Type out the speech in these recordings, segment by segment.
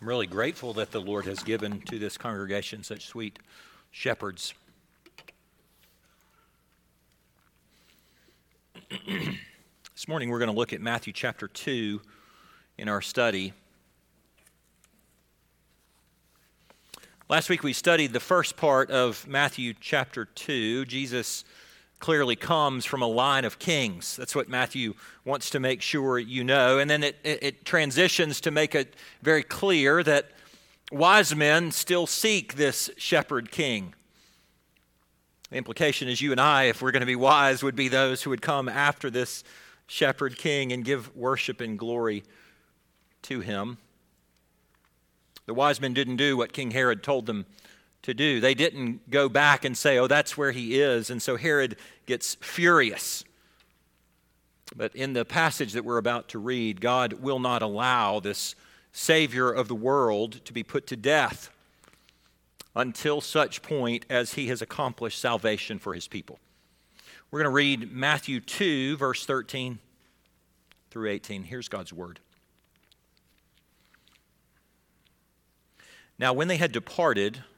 I'm really grateful that the Lord has given to this congregation such sweet shepherds. this morning we're going to look at Matthew chapter 2 in our study. Last week we studied the first part of Matthew chapter 2. Jesus clearly comes from a line of kings. That's what Matthew wants to make sure you know. And then it, it, it, transitions to make it very clear that wise men still seek this shepherd king. The implication is you and I, if we're going to be wise, would be those who would come after this shepherd king and give worship and glory to him. The wise men didn't do what King Herod told them to do. They didn't go back and say, oh, that's where he is. And so Herod gets furious. But in the passage that we're about to read, God will not allow this Savior of the world to be put to death until such point as he has accomplished salvation for his people. We're going to read Matthew 2, verse 13 through 18. Here's God's word. Now, when they had departed,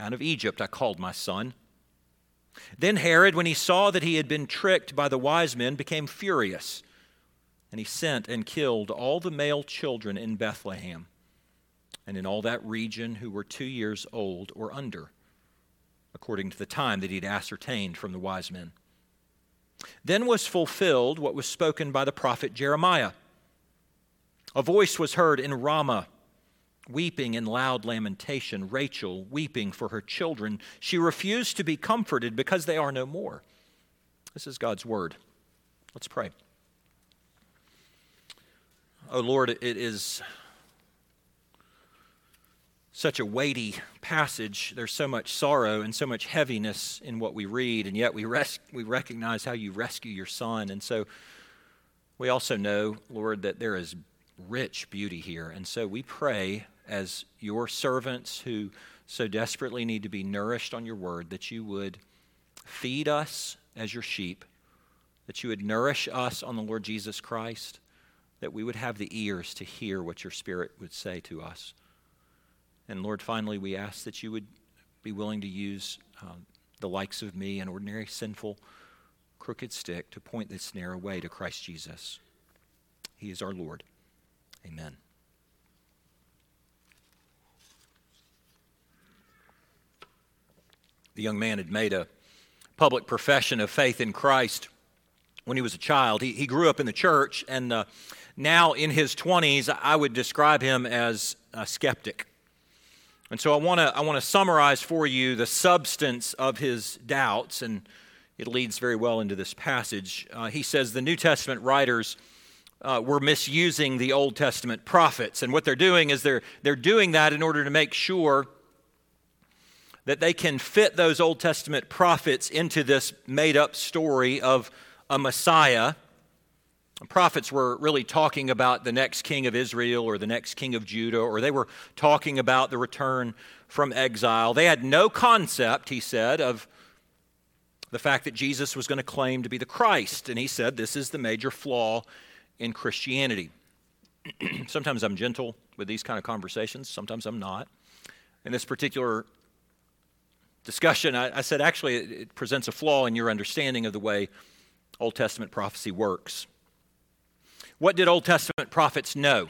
Out of Egypt I called my son. Then Herod, when he saw that he had been tricked by the wise men, became furious, and he sent and killed all the male children in Bethlehem and in all that region who were two years old or under, according to the time that he had ascertained from the wise men. Then was fulfilled what was spoken by the prophet Jeremiah. A voice was heard in Ramah weeping in loud lamentation, Rachel weeping for her children. She refused to be comforted because they are no more. This is God's word. Let's pray. Oh Lord, it is such a weighty passage. There's so much sorrow and so much heaviness in what we read, and yet we, res- we recognize how you rescue your son. And so we also know, Lord, that there is rich beauty here. And so we pray as your servants who so desperately need to be nourished on your word that you would feed us as your sheep, that you would nourish us on the Lord Jesus Christ, that we would have the ears to hear what your Spirit would say to us. And Lord, finally, we ask that you would be willing to use um, the likes of me, an ordinary sinful crooked stick, to point this narrow way to Christ Jesus. He is our Lord. Amen. The young man had made a public profession of faith in Christ when he was a child. He, he grew up in the church, and uh, now in his 20s, I would describe him as a skeptic. And so I want to I want to summarize for you the substance of his doubts, and it leads very well into this passage. Uh, he says the New Testament writers uh, were misusing the Old Testament prophets. And what they're doing is they're, they're doing that in order to make sure that they can fit those Old Testament prophets into this made up story of a Messiah. Prophets were really talking about the next king of Israel or the next king of Judah, or they were talking about the return from exile. They had no concept, he said, of the fact that Jesus was going to claim to be the Christ. And he said this is the major flaw in Christianity. sometimes I'm gentle with these kind of conversations, sometimes I'm not. In this particular discussion, I, I said actually it, it presents a flaw in your understanding of the way Old Testament prophecy works. What did Old Testament prophets know?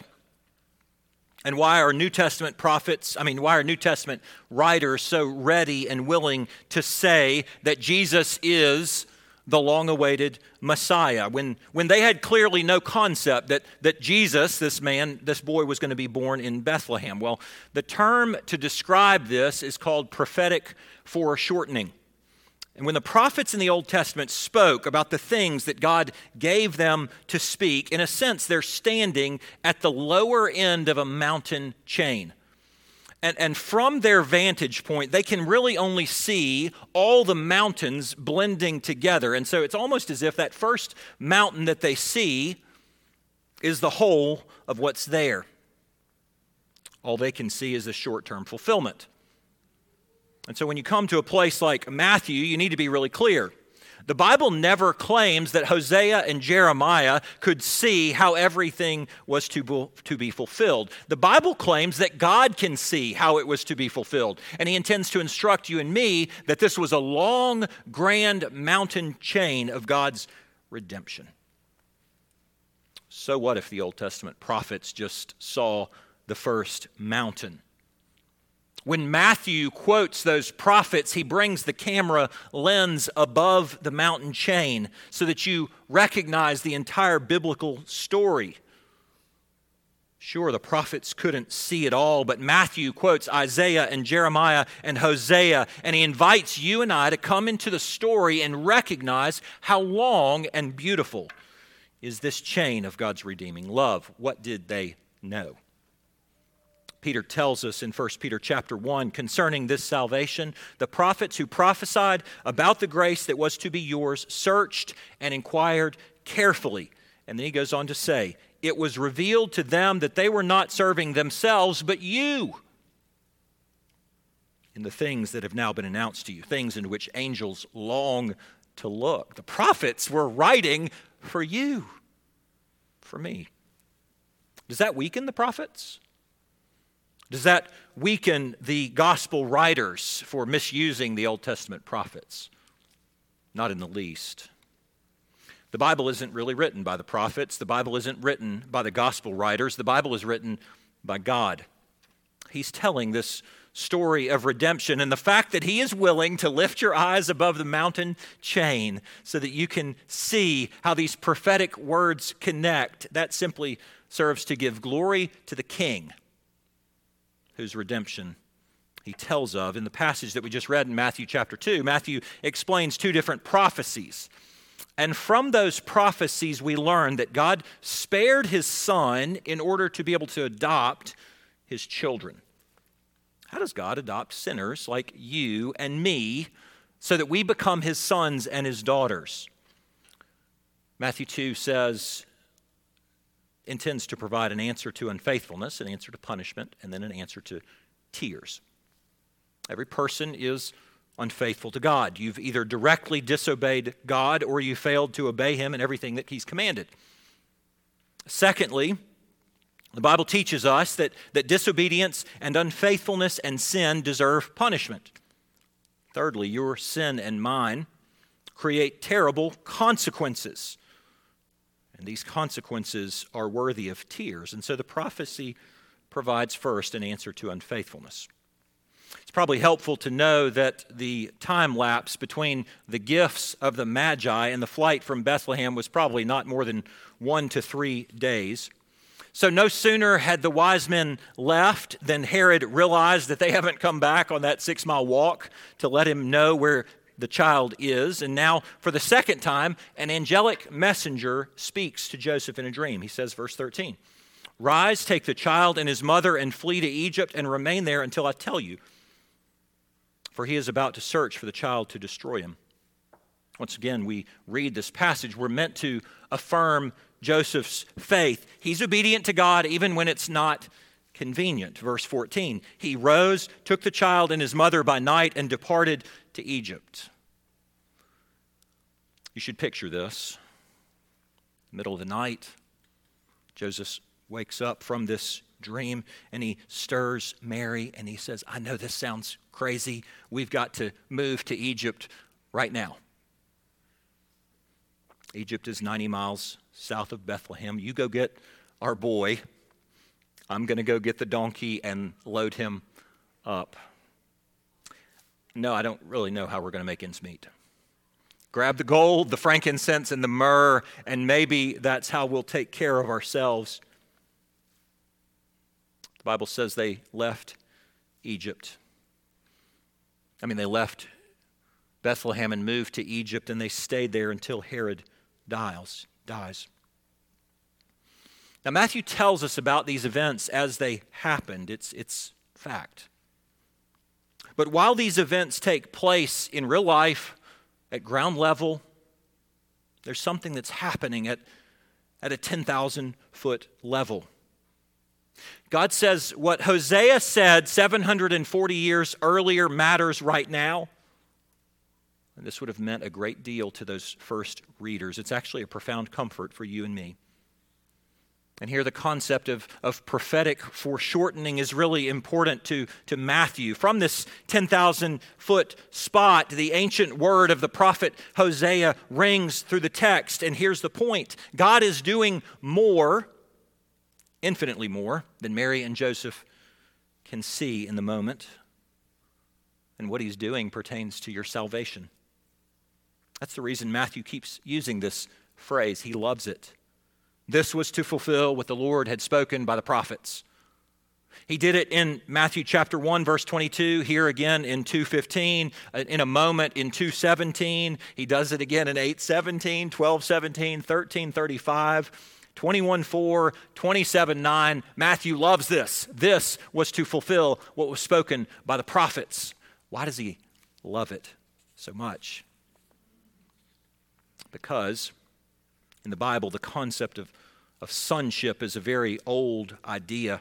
And why are New Testament prophets, I mean, why are New Testament writers so ready and willing to say that Jesus is the long awaited Messiah, when, when they had clearly no concept that, that Jesus, this man, this boy, was going to be born in Bethlehem. Well, the term to describe this is called prophetic foreshortening. And when the prophets in the Old Testament spoke about the things that God gave them to speak, in a sense, they're standing at the lower end of a mountain chain. And, and from their vantage point, they can really only see all the mountains blending together. And so it's almost as if that first mountain that they see is the whole of what's there. All they can see is the short term fulfillment. And so when you come to a place like Matthew, you need to be really clear. The Bible never claims that Hosea and Jeremiah could see how everything was to, to be fulfilled. The Bible claims that God can see how it was to be fulfilled. And He intends to instruct you and me that this was a long, grand mountain chain of God's redemption. So, what if the Old Testament prophets just saw the first mountain? When Matthew quotes those prophets, he brings the camera lens above the mountain chain so that you recognize the entire biblical story. Sure, the prophets couldn't see it all, but Matthew quotes Isaiah and Jeremiah and Hosea, and he invites you and I to come into the story and recognize how long and beautiful is this chain of God's redeeming love. What did they know? Peter tells us in 1 Peter chapter 1 concerning this salvation, the prophets who prophesied about the grace that was to be yours searched and inquired carefully. And then he goes on to say, It was revealed to them that they were not serving themselves, but you in the things that have now been announced to you, things in which angels long to look. The prophets were writing for you, for me. Does that weaken the prophets? Does that weaken the gospel writers for misusing the Old Testament prophets? Not in the least. The Bible isn't really written by the prophets. The Bible isn't written by the gospel writers. The Bible is written by God. He's telling this story of redemption and the fact that He is willing to lift your eyes above the mountain chain so that you can see how these prophetic words connect. That simply serves to give glory to the King whose redemption he tells of in the passage that we just read in Matthew chapter 2. Matthew explains two different prophecies. And from those prophecies, we learn that God spared his son in order to be able to adopt his children. How does God adopt sinners like you and me so that we become his sons and his daughters? Matthew 2 says, intends to provide an answer to unfaithfulness, an answer to punishment, and then an answer to tears. Every person is unfaithful to God. You've either directly disobeyed God or you failed to obey Him in everything that He's commanded. Secondly, the Bible teaches us that, that disobedience and unfaithfulness and sin deserve punishment. Thirdly, your sin and mine create terrible consequences. And these consequences are worthy of tears. And so the prophecy provides first an answer to unfaithfulness. It's probably helpful to know that the time lapse between the gifts of the Magi and the flight from Bethlehem was probably not more than one to three days. So, no sooner had the wise men left than Herod realized that they haven't come back on that six mile walk to let him know where the child is. And now, for the second time, an angelic messenger speaks to Joseph in a dream. He says, verse 13, Rise, take the child and his mother, and flee to Egypt, and remain there until I tell you. For he is about to search for the child to destroy him. Once again, we read this passage. We're meant to affirm Joseph's faith. He's obedient to God even when it's not convenient. Verse 14 He rose, took the child and his mother by night, and departed to Egypt. You should picture this. Middle of the night, Joseph wakes up from this dream and he stirs Mary and he says, I know this sounds crazy. We've got to move to Egypt right now. Egypt is 90 miles south of Bethlehem. You go get our boy. I'm going to go get the donkey and load him up. No, I don't really know how we're going to make ends meet. Grab the gold, the frankincense, and the myrrh, and maybe that's how we'll take care of ourselves. The Bible says they left Egypt. I mean, they left Bethlehem and moved to Egypt, and they stayed there until Herod dies. dies. Now, Matthew tells us about these events as they happened. It's, it's fact. But while these events take place in real life, at ground level, there's something that's happening at, at a 10,000 foot level. God says what Hosea said 740 years earlier matters right now. And this would have meant a great deal to those first readers. It's actually a profound comfort for you and me. And here, the concept of, of prophetic foreshortening is really important to, to Matthew. From this 10,000 foot spot, the ancient word of the prophet Hosea rings through the text. And here's the point God is doing more, infinitely more, than Mary and Joseph can see in the moment. And what he's doing pertains to your salvation. That's the reason Matthew keeps using this phrase. He loves it. This was to fulfill what the Lord had spoken by the prophets. He did it in Matthew chapter 1 verse 22, here again in 2:15, uh, in a moment in 2:17, he does it again in 8:17, 12:17, 13:35, 21:4, 27:9. Matthew loves this. This was to fulfill what was spoken by the prophets. Why does he love it so much? Because in the Bible, the concept of, of sonship is a very old idea.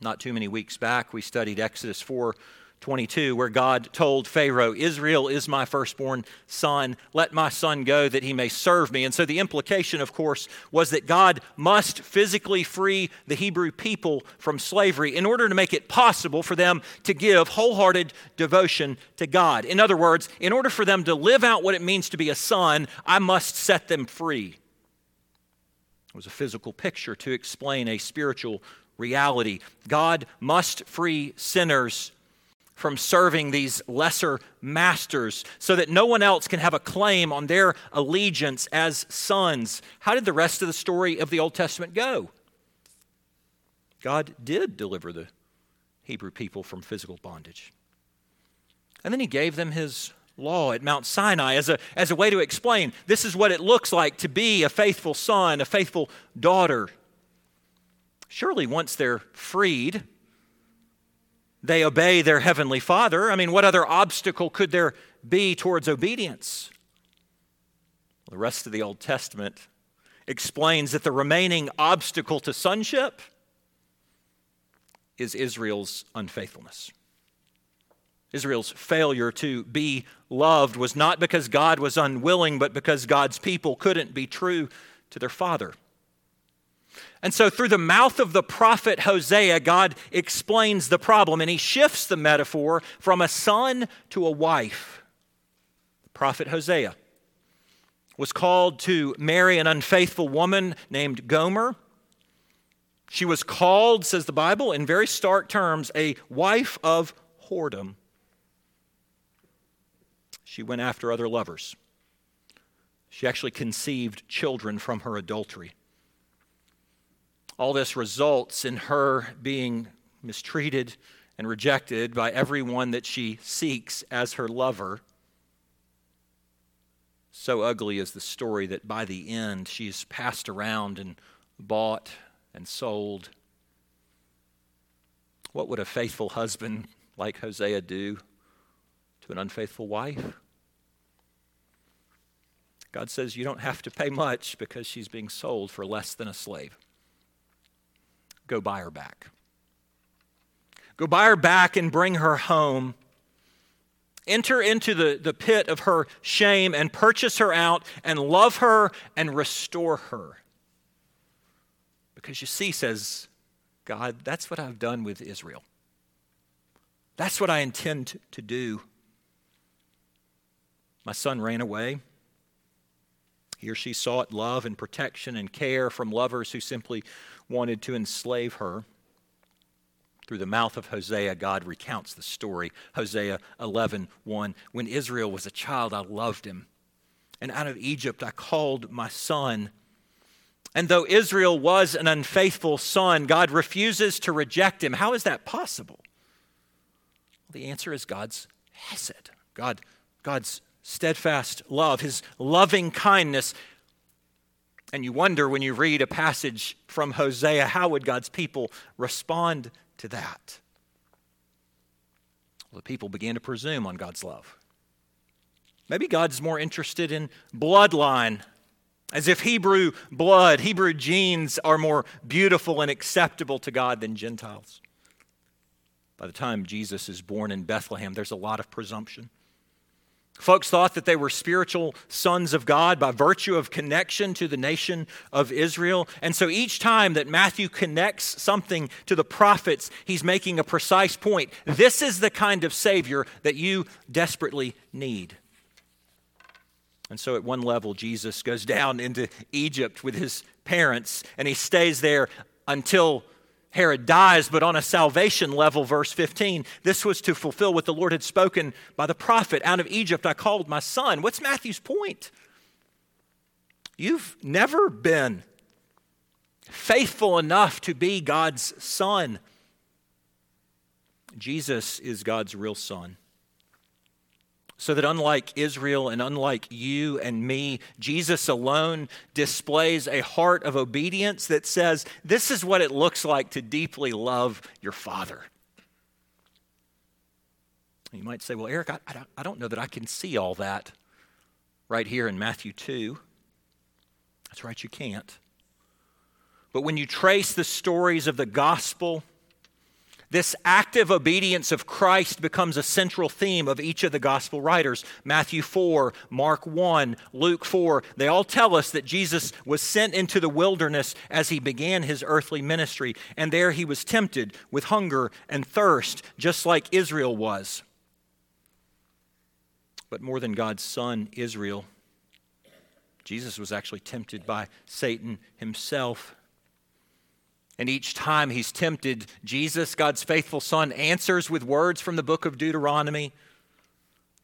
Not too many weeks back, we studied Exodus 4 22, where God told Pharaoh, Israel is my firstborn son. Let my son go that he may serve me. And so the implication, of course, was that God must physically free the Hebrew people from slavery in order to make it possible for them to give wholehearted devotion to God. In other words, in order for them to live out what it means to be a son, I must set them free. It was a physical picture to explain a spiritual reality. God must free sinners from serving these lesser masters so that no one else can have a claim on their allegiance as sons. How did the rest of the story of the Old Testament go? God did deliver the Hebrew people from physical bondage. And then he gave them his law at Mount Sinai as a, as a way to explain this is what it looks like to be a faithful son, a faithful daughter. Surely, once they're freed, they obey their heavenly Father. I mean, what other obstacle could there be towards obedience? The rest of the Old Testament explains that the remaining obstacle to sonship is Israel's unfaithfulness. Israel's failure to be loved was not because God was unwilling, but because God's people couldn't be true to their Father. And so, through the mouth of the prophet Hosea, God explains the problem and he shifts the metaphor from a son to a wife. The prophet Hosea was called to marry an unfaithful woman named Gomer. She was called, says the Bible, in very stark terms, a wife of whoredom. She went after other lovers. She actually conceived children from her adultery. All this results in her being mistreated and rejected by everyone that she seeks as her lover. So ugly is the story that by the end she's passed around and bought and sold. What would a faithful husband like Hosea do to an unfaithful wife? God says you don't have to pay much because she's being sold for less than a slave go buy her back. Go buy her back and bring her home. Enter into the, the pit of her shame and purchase her out and love her and restore her. Because you see, says God, that's what I've done with Israel. That's what I intend to do. My son ran away. He or she sought love and protection and care from lovers who simply wanted to enslave her. Through the mouth of Hosea, God recounts the story. Hosea 11, 1. When Israel was a child, I loved him. And out of Egypt, I called my son. And though Israel was an unfaithful son, God refuses to reject him. How is that possible? Well, the answer is God's hesed, God, God's steadfast love, his loving kindness and you wonder when you read a passage from Hosea, how would God's people respond to that? Well, the people began to presume on God's love. Maybe God's more interested in bloodline, as if Hebrew blood, Hebrew genes are more beautiful and acceptable to God than Gentiles. By the time Jesus is born in Bethlehem, there's a lot of presumption. Folks thought that they were spiritual sons of God by virtue of connection to the nation of Israel. And so each time that Matthew connects something to the prophets, he's making a precise point. This is the kind of Savior that you desperately need. And so at one level, Jesus goes down into Egypt with his parents, and he stays there until Herod dies, but on a salvation level, verse 15, this was to fulfill what the Lord had spoken by the prophet Out of Egypt I called my son. What's Matthew's point? You've never been faithful enough to be God's son. Jesus is God's real son. So that unlike Israel and unlike you and me, Jesus alone displays a heart of obedience that says, This is what it looks like to deeply love your Father. You might say, Well, Eric, I, I, don't, know that I can see all that right here in Matthew 2. That's right, you can't. But when you trace the stories of the gospel, this active obedience of Christ becomes a central theme of each of the gospel writers. Matthew 4, Mark 1, Luke 4, they all tell us that Jesus was sent into the wilderness as he began his earthly ministry, and there he was tempted with hunger and thirst, just like Israel was. But more than God's son, Israel, Jesus was actually tempted by Satan himself. And each time he's tempted, Jesus, God's faithful Son, answers with words from the book of Deuteronomy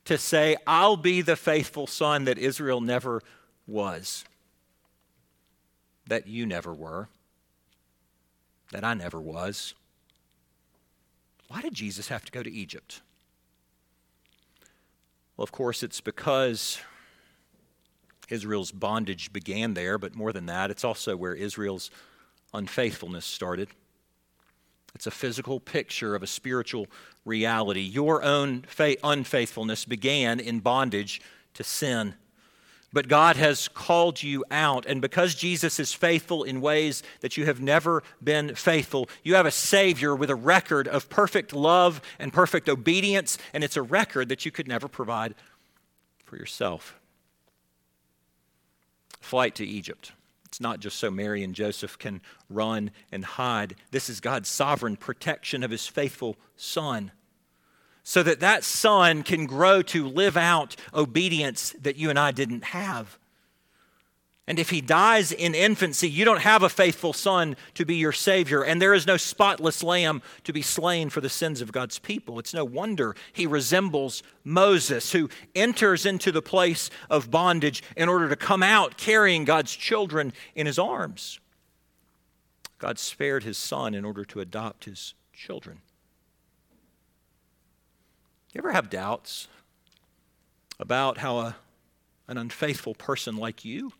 to say, I'll be the faithful Son that Israel never was, that you never were, that I never was. Why did Jesus have to go to Egypt? Well, of course, it's because Israel's bondage began there, but more than that, it's also where Israel's unfaithfulness started. It's a physical picture of a spiritual reality. Your own unfaithfulness began in bondage to sin. But God has called you out. And because Jesus is faithful in ways that you have never been faithful, you have a Savior with a record of perfect love and perfect obedience. And it's a record that you could never provide for yourself. Flight to Egypt. It's not just so Mary and Joseph can run and hide. This is God's sovereign protection of his faithful son. So that that son can grow to live out obedience that you and I didn't have. And if he dies in infancy, you don't have a faithful son to be your Savior, and there is no spotless lamb to be slain for the sins of God's people. It's no wonder he resembles Moses, who enters into the place of bondage in order to come out carrying God's children in his arms. God spared his son in order to adopt his children. You ever have doubts about how a, an unfaithful person like you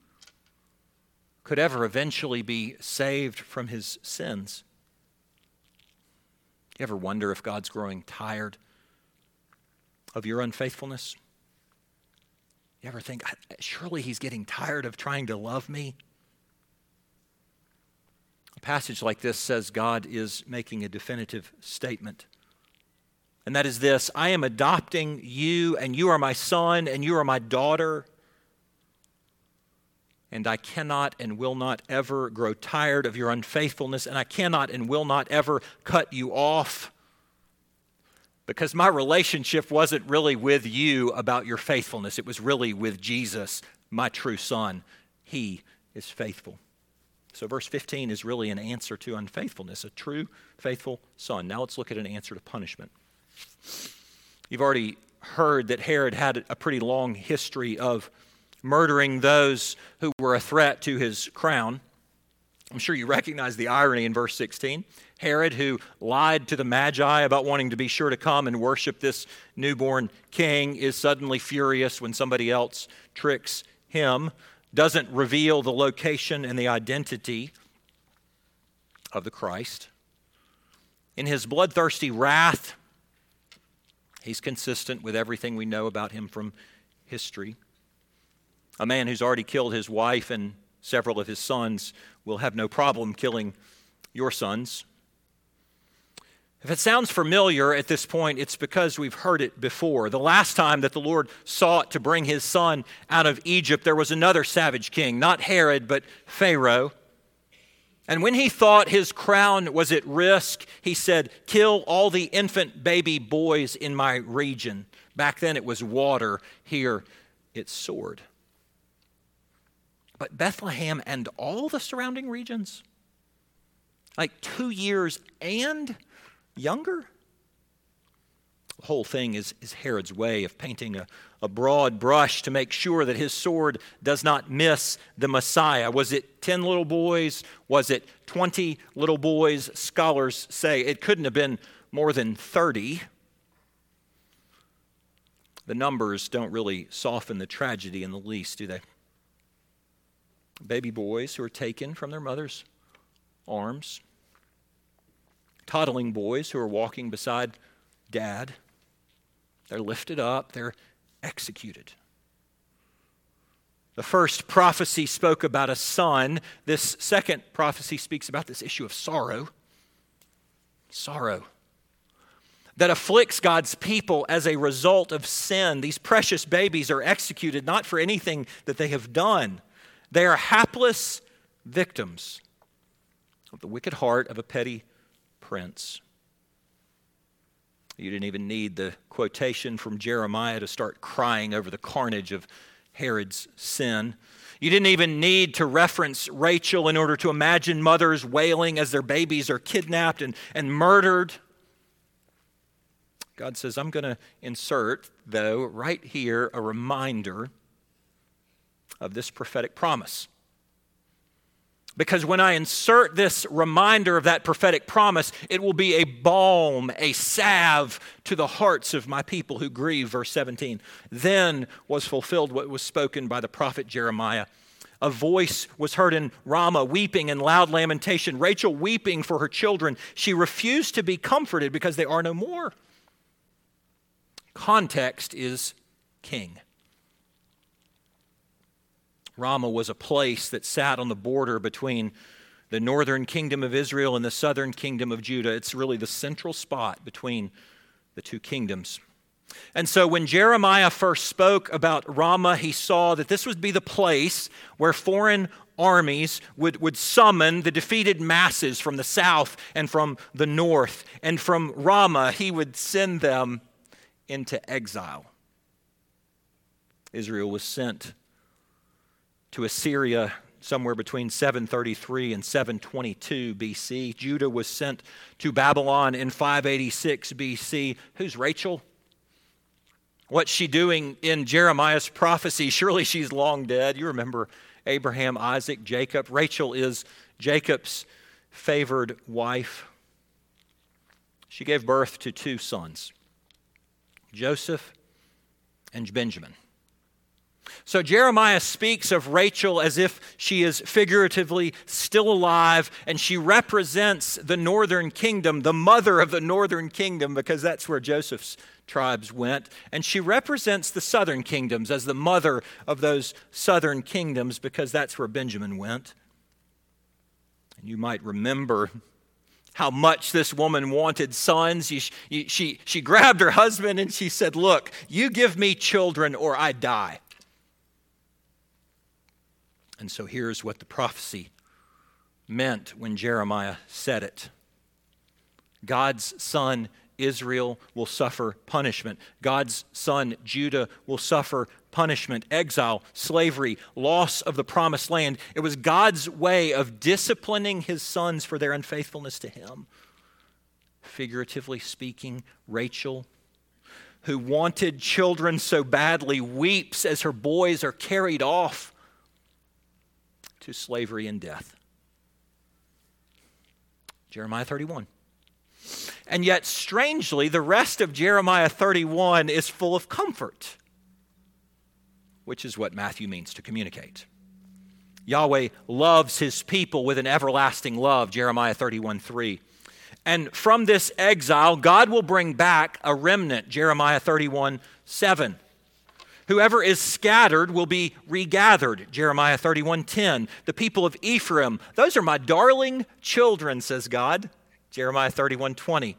could ever eventually be saved from his sins. You ever wonder if God's growing tired of your unfaithfulness? You ever think, surely he's getting tired of trying to love me? A passage like this says God is making a definitive statement. And that is this I am adopting you, and you are my son, and you are my daughter and I cannot and will not ever grow tired of your unfaithfulness, and I cannot and will not ever cut you off. Because my relationship wasn't really with you about your faithfulness, it was really with Jesus, my true Son. He is faithful. So, verse 15 is really an answer to unfaithfulness, a true, faithful Son. Now, let's look at an answer to punishment. You've already heard that Herod had a pretty long history of murdering those who were a threat to his crown. I'm sure you recognize the irony in verse 16. Herod, who lied to the Magi about wanting to be sure to come and worship this newborn king, is suddenly furious when somebody else tricks him, doesn't reveal the location and the identity of the Christ. In his bloodthirsty wrath, He's consistent with everything we know about him from history. A man who's already killed his wife and several of his sons will have no problem killing your sons. If it sounds familiar at this point, it's because we've heard it before. The last time that the Lord sought to bring his son out of Egypt, there was another savage king, not Herod, but Pharaoh. And when he thought his crown was at risk, he said, Kill all the infant baby boys in my region. Back then it was water, here it's sword. But Bethlehem and all the surrounding regions, like two years and younger? The whole thing is, is Herod's way of painting a, a broad brush to make sure that his sword does not miss the Messiah. Was it 10 little boys? Was it 20 little boys? Scholars say it couldn't have been more than 30. The numbers don't really soften the tragedy in the least, do they? Baby boys who are taken from their mother's arms toddling boys who are walking beside dad. They're lifted up, they're executed. The first prophecy spoke about a son. This second prophecy speaks about this issue of sorrow. Sorrow that afflicts God's people as a result of sin. These precious babies are executed not for anything that they have done, they are hapless victims of the wicked heart of a petty prince. You didn't even need the quotation from Jeremiah to start crying over the carnage of Herod's sin. You didn't even need to reference Rachel in order to imagine mothers wailing as their babies are kidnapped and, and murdered. God says, I'm going to insert, though, right here, a reminder of this prophetic promise. Because when I insert this reminder of that prophetic promise, it will be a balm, a salve to the hearts of my people who grieve. Verse 17. Then was fulfilled what was spoken by the prophet Jeremiah. A voice was heard in Ramah, weeping and loud lamentation, Rachel weeping for her children. She refused to be comforted because they are no more. Context is king. Ramah was a place that sat on the border between the northern kingdom of Israel and the southern kingdom of Judah. It's really the central spot between the two kingdoms. And so when Jeremiah first spoke about Ramah, he saw that this would be the place where foreign armies would, would summon the defeated masses from the south and from the north. And from Ramah, he would send them into exile. Israel was sent to Assyria somewhere between 733 and 722 BC. Judah was sent to Babylon in 586 BC. Who's Rachel? What's she doing in Jeremiah's prophecy? Surely she's long dead. You remember Abraham, Isaac, Jacob. Rachel is Jacob's favored wife. She gave birth to two sons, Joseph and Benjamin. So Jeremiah speaks of Rachel as if she is figuratively still alive and she represents the northern kingdom, the mother of the northern kingdom, because that's where Joseph's tribes went. And she represents the southern kingdoms as the mother of those southern kingdoms, because that's where Benjamin went. And you might remember how much this woman wanted sons. She, she, she grabbed her husband and she said, Look, you give me children or I die. And so here's what the prophecy meant when Jeremiah said it God's son Israel will suffer punishment. God's son Judah will suffer punishment, exile, slavery, loss of the promised land. It was God's way of disciplining his sons for their unfaithfulness to him. Figuratively speaking, Rachel, who wanted children so badly, weeps as her boys are carried off to slavery and death. Jeremiah 31. And yet, strangely, the rest of Jeremiah 31 is full of comfort, which is what Matthew means to communicate. Yahweh loves his people with an everlasting love, Jeremiah 31 3. And from this exile, God will bring back a remnant, Jeremiah 31 7. Whoever is scattered will be regathered, Jeremiah 31:10. The people of Ephraim, those are my darling children, says God, Jeremiah 31:20.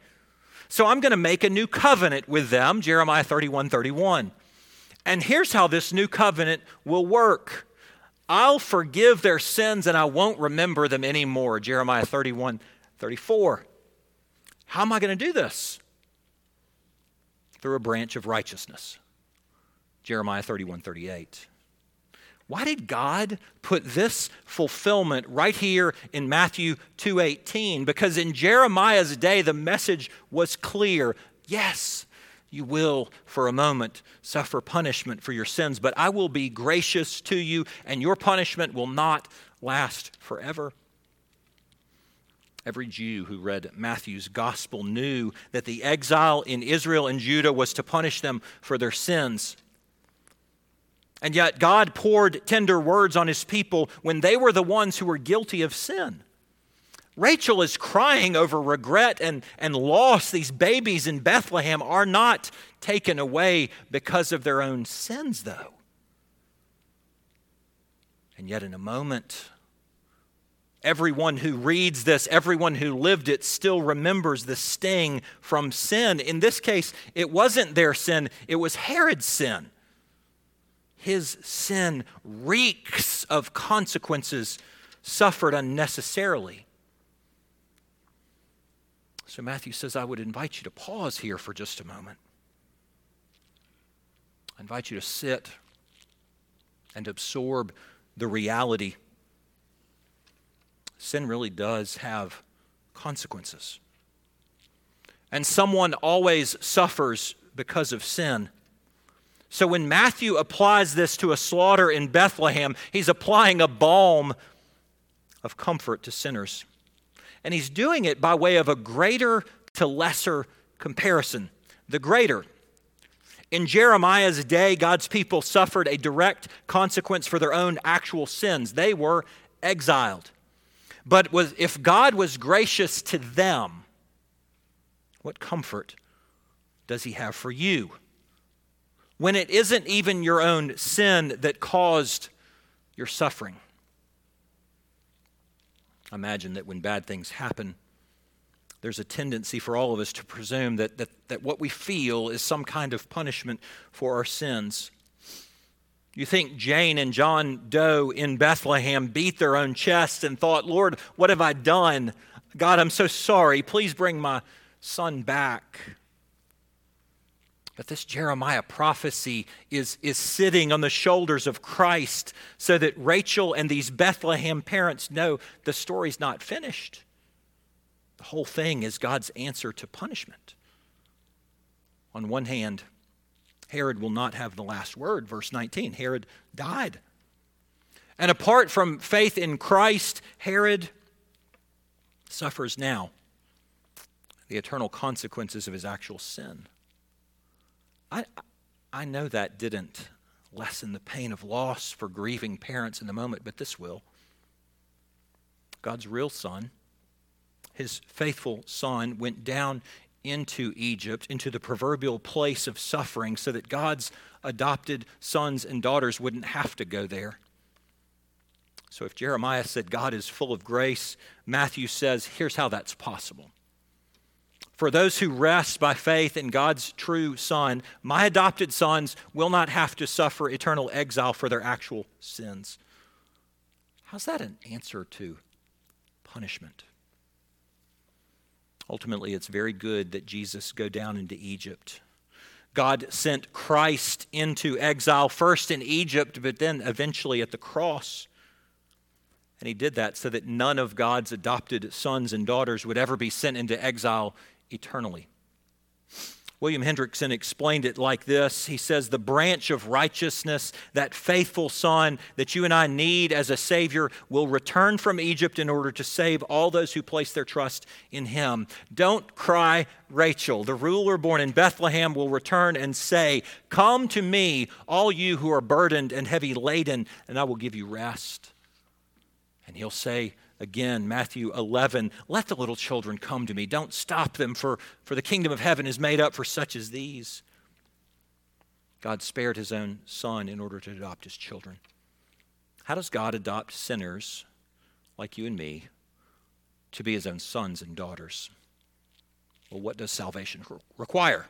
So I'm going to make a new covenant with them, Jeremiah 31 31. And here's how this new covenant will work I'll forgive their sins and I won't remember them anymore, Jeremiah 31:34. How am I going to do this? Through a branch of righteousness. Jeremiah 31 38. Why did God put this fulfillment right here in Matthew 2:18? Because in Jeremiah's day the message was clear. Yes, you will for a moment suffer punishment for your sins, but I will be gracious to you and your punishment will not last forever. Every Jew who read Matthew's gospel knew that the exile in Israel and Judah was to punish them for their sins. And yet, God poured tender words on his people when they were the ones who were guilty of sin. Rachel is crying over regret and, and loss. These babies in Bethlehem are not taken away because of their own sins, though. And yet, in a moment, Everyone who reads this, everyone who lived it, still remembers the sting from sin. In this case, it wasn't their sin, it was Herod's sin. His sin reeks of consequences suffered unnecessarily. So Matthew says, I would invite you to pause here for just a moment. I invite you to sit and absorb the reality sin really does have consequences. And someone always suffers because of sin. So when Matthew applies this to a slaughter in Bethlehem, he's applying a balm of comfort to sinners. And he's doing it by way of a greater to lesser comparison. The greater. In Jeremiah's day, God's people suffered a direct consequence for their own actual sins. They were exiled. But was, if God was gracious to them, what comfort does He have for you? When it isn't even your own sin that caused your suffering. Imagine that when bad things happen, there's a tendency for all of us to presume that, that, that what we feel is some kind of punishment for our sins. You think Jane and John Doe in Bethlehem beat their own chests and thought, Lord, what have I done? God, I'm so sorry. Please bring my son back. But this Jeremiah prophecy is, is sitting on the shoulders of Christ so that Rachel and these Bethlehem parents know the story's not finished. The whole thing is God's answer to punishment. On one hand, Herod will not have the last word. Verse 19 Herod died. And apart from faith in Christ, Herod suffers now the eternal consequences of his actual sin. I, I know that didn't lessen the pain of loss for grieving parents in the moment, but this will. God's real son, his faithful son, went down into Egypt, into the proverbial place of suffering, so that God's adopted sons and daughters wouldn't have to go there. So if Jeremiah said God is full of grace, Matthew says here's how that's possible. For those who rest by faith in God's true Son, my adopted sons will not have to suffer eternal exile for their actual sins. How's that an answer to punishment? Ultimately, it's very good that Jesus go down into Egypt. God sent Christ into exile, first in Egypt, but then eventually at the cross. And he did that so that none of God's adopted sons and daughters would ever be sent into exile eternally. William Hendriksen explained it like this He says, The branch of righteousness, that faithful son that you and I need as a Savior, will return from Egypt in order to save all those who place their trust in him. Don't cry, Rachel. The ruler born in Bethlehem will return and say, Come to me, all you who are burdened and heavy laden, and I will give you rest. And he'll say, Again, Matthew 11, let the little children come to me. Don't stop them, for, for the kingdom of heaven is made up for such as these. God spared his own son in order to adopt his children. How does God adopt sinners like you and me to be his own sons and daughters? Well, what does salvation require?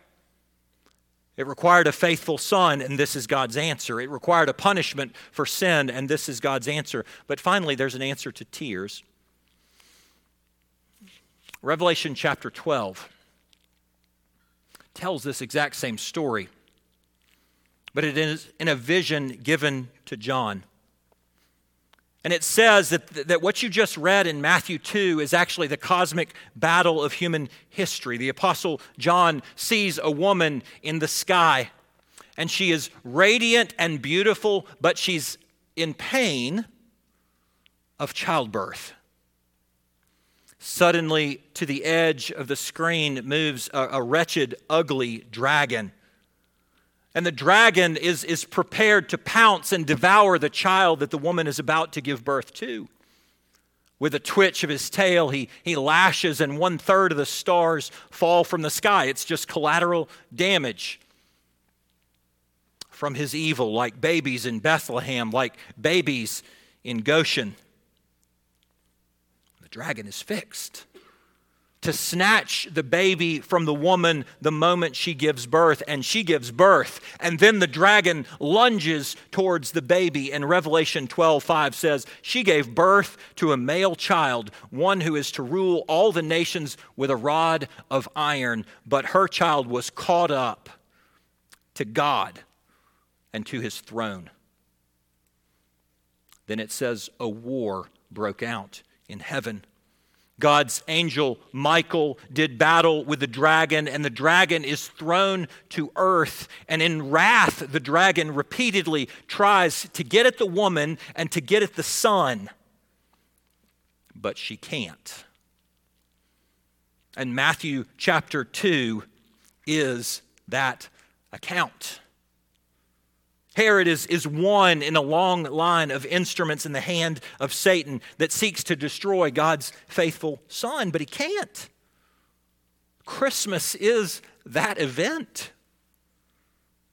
It required a faithful son, and this is God's answer. It required a punishment for sin, and this is God's answer. But finally, there's an answer to tears. Revelation chapter 12 tells this exact same story, but it is in a vision given to John. And it says that, that what you just read in Matthew 2 is actually the cosmic battle of human history. The Apostle John sees a woman in the sky, and she is radiant and beautiful, but she's in pain of childbirth. Suddenly, to the edge of the screen moves a, a wretched, ugly dragon and the dragon is, is prepared to pounce and devour the child that the woman is about to give birth to. With a twitch of his tail, he, he lashes, and one third of the stars fall from the sky. It's just collateral damage from his evil, like babies in Bethlehem, like babies in Goshen. The dragon is fixed to snatch the baby from the woman the moment she gives birth, and she gives birth. And then the dragon lunges towards the baby. And Revelation 12 5 says, She gave birth to a male child, one who is to rule all the nations with a rod of iron. But her child was caught up to God and to his throne. Then it says, A war broke out in heaven God's angel Michael did battle with the dragon, and the dragon is thrown to earth. And in wrath, the dragon repeatedly tries to get at the woman and to get at the son, but she can't. And Matthew chapter 2 is that account. Herod is, is one in a long line of instruments in the hand of Satan that seeks to destroy God's faithful son, but he can't. Christmas is that event.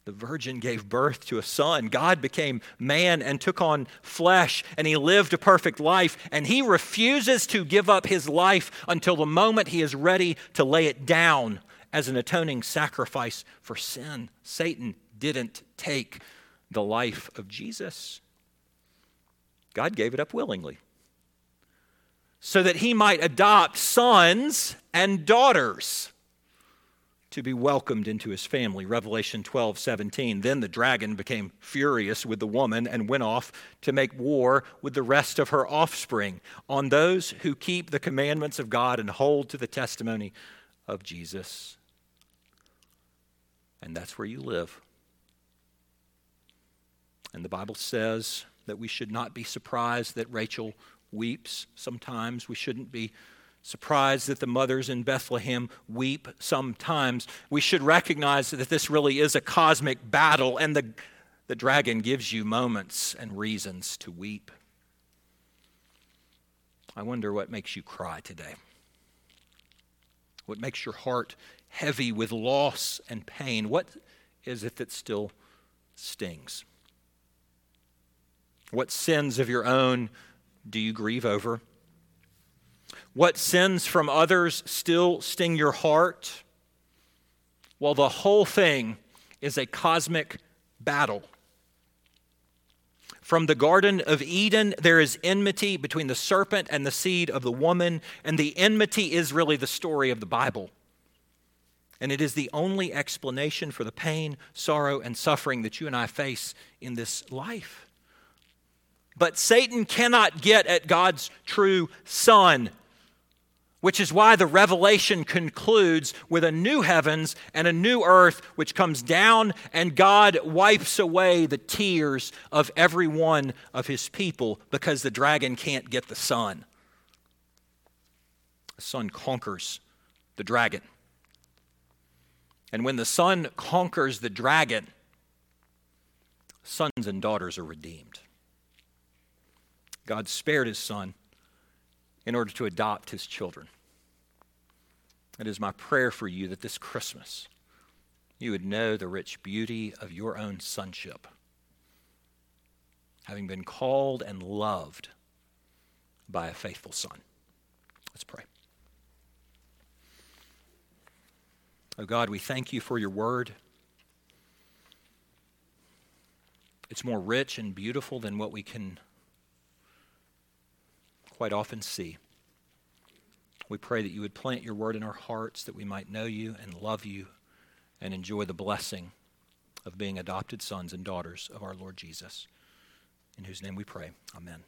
The virgin gave birth to a son. God became man and took on flesh, and he lived a perfect life. And he refuses to give up his life until the moment he is ready to lay it down as an atoning sacrifice for sin. Satan didn't take the life of Jesus. God gave it up willingly so that he might adopt sons and daughters to be welcomed into his family. Revelation 12, 17. Then the dragon became furious with the woman and went off to make war with the rest of her offspring on those who keep the commandments of God and hold to the testimony of Jesus. And that's where you live. And the Bible says that we should not be surprised that Rachel weeps sometimes. We shouldn't be surprised that the mothers in Bethlehem weep sometimes. We should recognize that this really is a cosmic battle, and the, the dragon gives you moments and reasons to weep. I wonder what makes you cry today. What makes your heart heavy with loss and pain? What is it that still stings? What sins of your own do you grieve over? What sins from others still sting your heart? Well, the whole thing is a cosmic battle. From the Garden of Eden, there is enmity between the serpent and the seed of the woman, and the enmity is really the story of the Bible. And it is the only explanation for the pain, sorrow, and suffering that you and I face in this life. But Satan cannot get at God's true Son, which is why the revelation concludes with a new heavens and a new earth, which comes down, and God wipes away the tears of every one of his people because the dragon can't get the Son. The Son conquers the dragon. And when the Son conquers the dragon, sons and daughters are redeemed. God spared his son in order to adopt his children. It is my prayer for you that this Christmas you would know the rich beauty of your own sonship, having been called and loved by a faithful Son. Let's pray. Oh God, we thank you for your word. It's more rich and beautiful than what we can quite often see. We pray that you would plant your word in our hearts that we might know you and love you and enjoy the blessing of being adopted sons and daughters of our Lord Jesus, in whose name we pray. Amen.